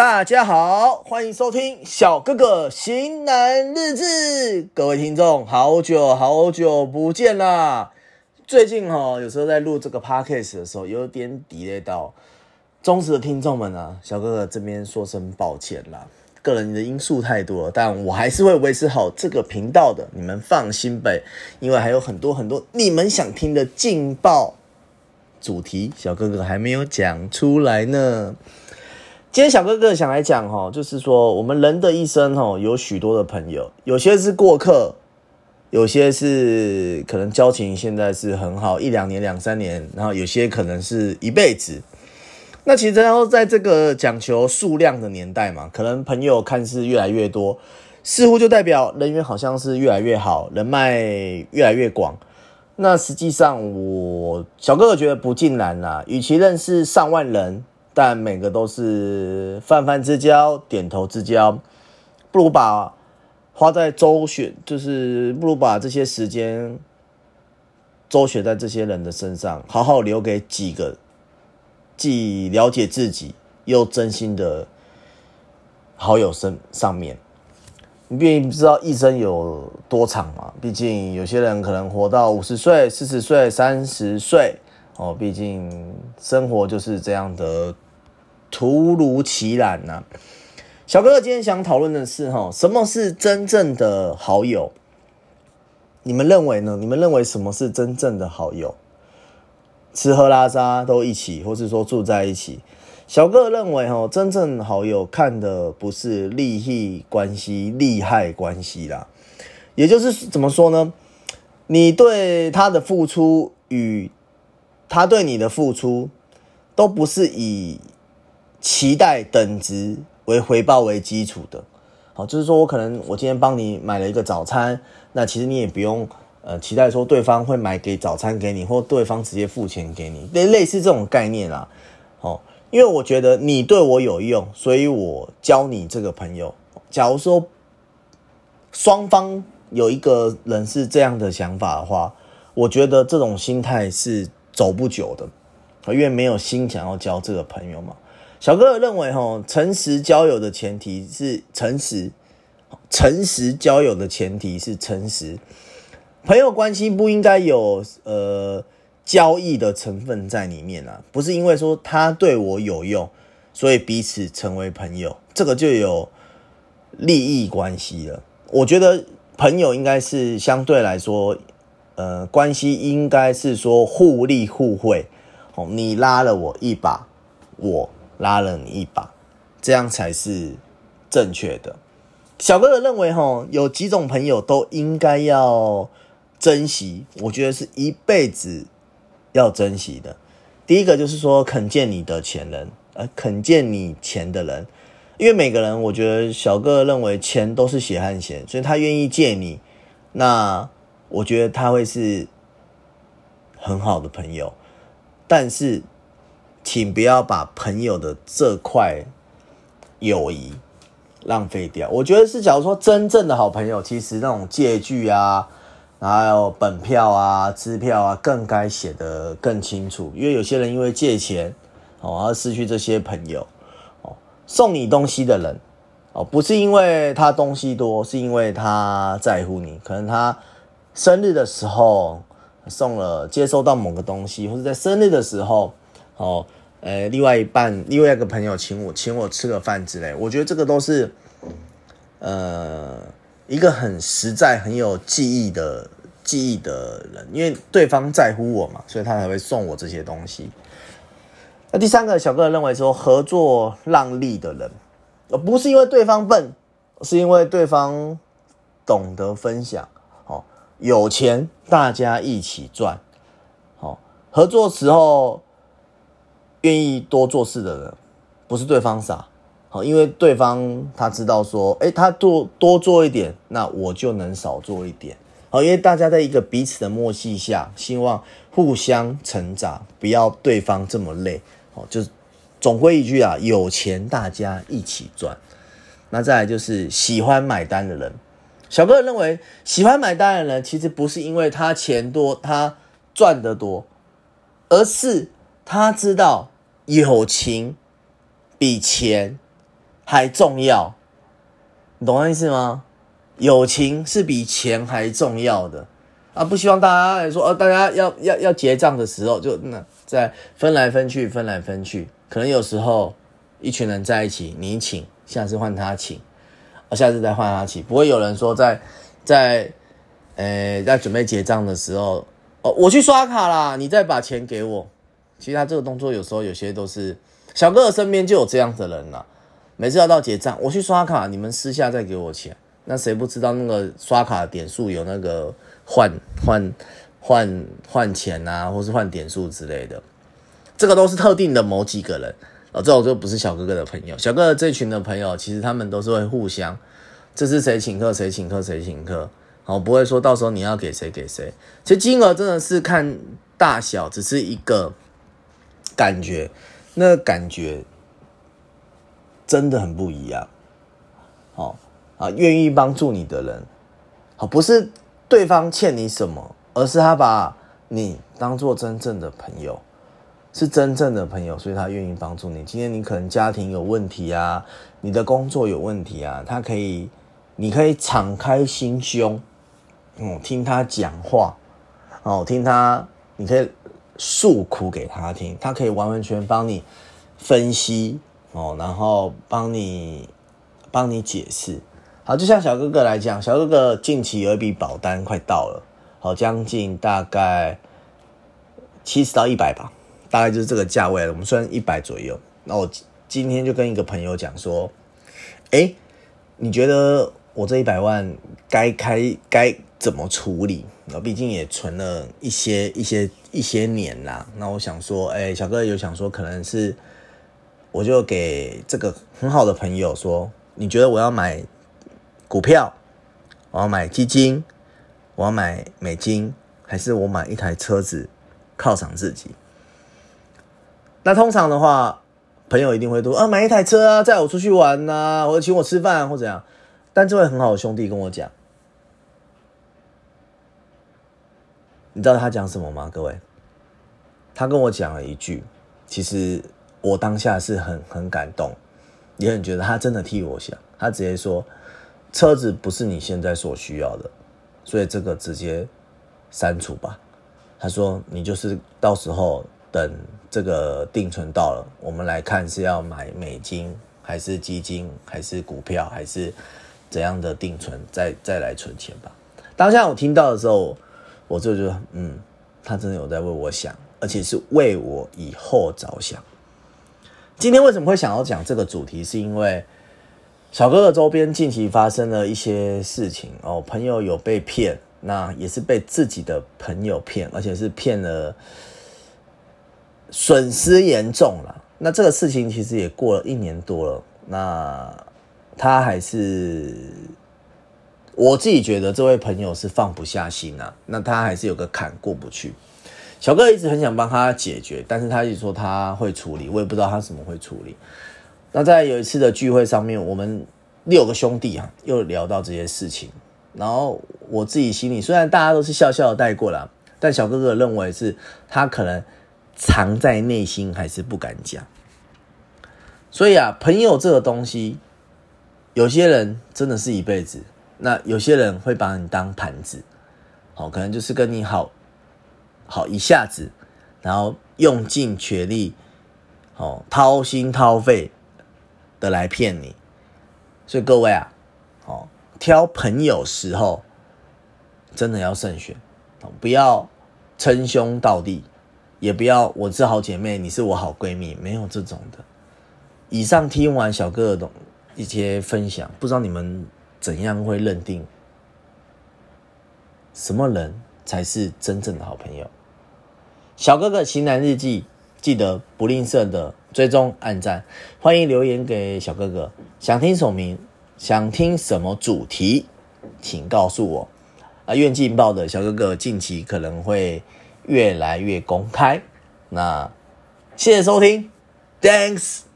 大家好，欢迎收听小哥哥型男日志。各位听众，好久好久不见啦！最近哈，有时候在录这个 podcast 的时候，有点累到忠实的听众们啊，小哥哥这边说声抱歉啦。个人的因素太多了，但我还是会维持好这个频道的，你们放心呗。因为还有很多很多你们想听的劲爆主题，小哥哥还没有讲出来呢。今天小哥哥想来讲哈，就是说我们人的一生哈，有许多的朋友，有些是过客，有些是可能交情现在是很好，一两年、两三年，然后有些可能是一辈子。那其实然后在这个讲求数量的年代嘛，可能朋友看似越来越多，似乎就代表人缘好像是越来越好，人脉越来越广。那实际上我小哥哥觉得不尽然啦，与其认识上万人。但每个都是泛泛之交、点头之交，不如把花在周旋，就是不如把这些时间周旋在这些人的身上，好好留给几个既了解自己又真心的好友身上面。你毕竟知道一生有多长嘛？毕竟有些人可能活到五十岁、四十岁、三十岁。哦，毕竟生活就是这样的突如其来呐。小哥哥今天想讨论的是哈，什么是真正的好友？你们认为呢？你们认为什么是真正的好友？吃喝拉撒都一起，或是说住在一起？小哥认为哈，真正好友看的不是利益关系、利害关系啦，也就是怎么说呢？你对他的付出与他对你的付出，都不是以期待等值为回报为基础的。好，就是说我可能我今天帮你买了一个早餐，那其实你也不用呃期待说对方会买给早餐给你，或对方直接付钱给你，类类似这种概念啦。好，因为我觉得你对我有用，所以我教你这个朋友。假如说双方有一个人是这样的想法的话，我觉得这种心态是。走不久的，因为没有心想要交这个朋友嘛。小哥哥认为，哈，诚实交友的前提是诚实，诚实交友的前提是诚实。朋友关系不应该有呃交易的成分在里面啊，不是因为说他对我有用，所以彼此成为朋友，这个就有利益关系了。我觉得朋友应该是相对来说。呃，关系应该是说互利互惠，哦，你拉了我一把，我拉了你一把，这样才是正确的。小哥哥认为，哈，有几种朋友都应该要珍惜，我觉得是一辈子要珍惜的。第一个就是说，肯借你的钱人，呃，肯借你钱的人，因为每个人，我觉得小哥哥认为钱都是血汗钱，所以他愿意借你，那。我觉得他会是很好的朋友，但是请不要把朋友的这块友谊浪费掉。我觉得是，假如说真正的好朋友，其实那种借据啊，还有本票啊、支票啊，更该写的更清楚。因为有些人因为借钱哦而失去这些朋友哦，送你东西的人哦，不是因为他东西多，是因为他在乎你，可能他。生日的时候送了，接收到某个东西，或者在生日的时候，哦，呃，另外一半另外一个朋友请我请我吃个饭之类，我觉得这个都是，呃，一个很实在、很有记忆的记忆的人，因为对方在乎我嘛，所以他才会送我这些东西。那第三个小哥认为说，合作让利的人，不是因为对方笨，是因为对方懂得分享。有钱大家一起赚，好合作时候愿意多做事的人，不是对方傻，好，因为对方他知道说，哎，他多多做一点，那我就能少做一点，好，因为大家在一个彼此的默契下，希望互相成长，不要对方这么累，好，就是总归一句啊，有钱大家一起赚，那再来就是喜欢买单的人。小哥认为，喜欢买单的人其实不是因为他钱多，他赚得多，而是他知道友情比钱还重要，你懂我意思吗？友情是比钱还重要的啊！不希望大家来说，呃，大家要要要结账的时候，就那在分来分去，分来分去，可能有时候一群人在一起，你请，下次换他请，啊，下次再换阿奇，不会有人说在在，呃，在准备结账的时候，哦，我去刷卡啦，你再把钱给我。其实他这个动作有时候有些都是小哥哥身边就有这样的人啦。每次要到结账，我去刷卡，你们私下再给我钱。那谁不知道那个刷卡点数有那个换换换换钱啊，或是换点数之类的？这个都是特定的某几个人哦，这种就不是小哥哥的朋友。小哥哥这群的朋友，其实他们都是会互相，这是谁请客谁请客谁请客，哦，不会说到时候你要给谁给谁。其实金额真的是看大小，只是一个感觉，那感觉真的很不一样，好。啊，愿意帮助你的人，好，不是对方欠你什么，而是他把你当做真正的朋友，是真正的朋友，所以他愿意帮助你。今天你可能家庭有问题啊，你的工作有问题啊，他可以，你可以敞开心胸，嗯，听他讲话，哦，听他，你可以诉苦给他听，他可以完完全全帮你分析，哦，然后帮你帮你解释。好，就像小哥哥来讲，小哥哥近期有一笔保单快到了，好，将近大概七十到一百吧，大概就是这个价位了。我们算一百左右。那我今天就跟一个朋友讲说，哎，你觉得我这一百万该开该怎么处理？那毕竟也存了一些一些一些年啦。那我想说，哎，小哥有想说，可能是我就给这个很好的朋友说，你觉得我要买？股票，我要买基金，我要买美金，还是我买一台车子犒赏自己？那通常的话，朋友一定会说啊，买一台车啊，载我出去玩呐，或者请我吃饭或怎样。但这位很好的兄弟跟我讲，你知道他讲什么吗？各位，他跟我讲了一句，其实我当下是很很感动，也很觉得他真的替我想。他直接说。车子不是你现在所需要的，所以这个直接删除吧。他说：“你就是到时候等这个定存到了，我们来看是要买美金还是基金还是股票还是怎样的定存，再再来存钱吧。”当下我听到的时候，我就觉得，嗯，他真的有在为我想，而且是为我以后着想。今天为什么会想要讲这个主题，是因为。小哥哥周边近期发生了一些事情哦，朋友有被骗，那也是被自己的朋友骗，而且是骗了，损失严重了。那这个事情其实也过了一年多了，那他还是我自己觉得这位朋友是放不下心啊，那他还是有个坎过不去。小哥一直很想帮他解决，但是他一直说他会处理，我也不知道他怎么会处理。那在有一次的聚会上面，我们六个兄弟啊，又聊到这些事情。然后我自己心里虽然大家都是笑笑带过了，但小哥哥认为是他可能藏在内心，还是不敢讲。所以啊，朋友这个东西，有些人真的是一辈子，那有些人会把你当盘子，好，可能就是跟你好好一下子，然后用尽全力，好掏心掏肺。的来骗你，所以各位啊，哦，挑朋友时候真的要慎选，不要称兄道弟，也不要我是好姐妹，你是我好闺蜜，没有这种的。以上听完小哥哥的一些分享，不知道你们怎样会认定什么人才是真正的好朋友？小哥哥型男日记。记得不吝啬的追踪、按赞，欢迎留言给小哥哥。想听什么名？想听什么主题？请告诉我。啊，愿劲爆的小哥哥近期可能会越来越公开。那谢谢收听，Thanks。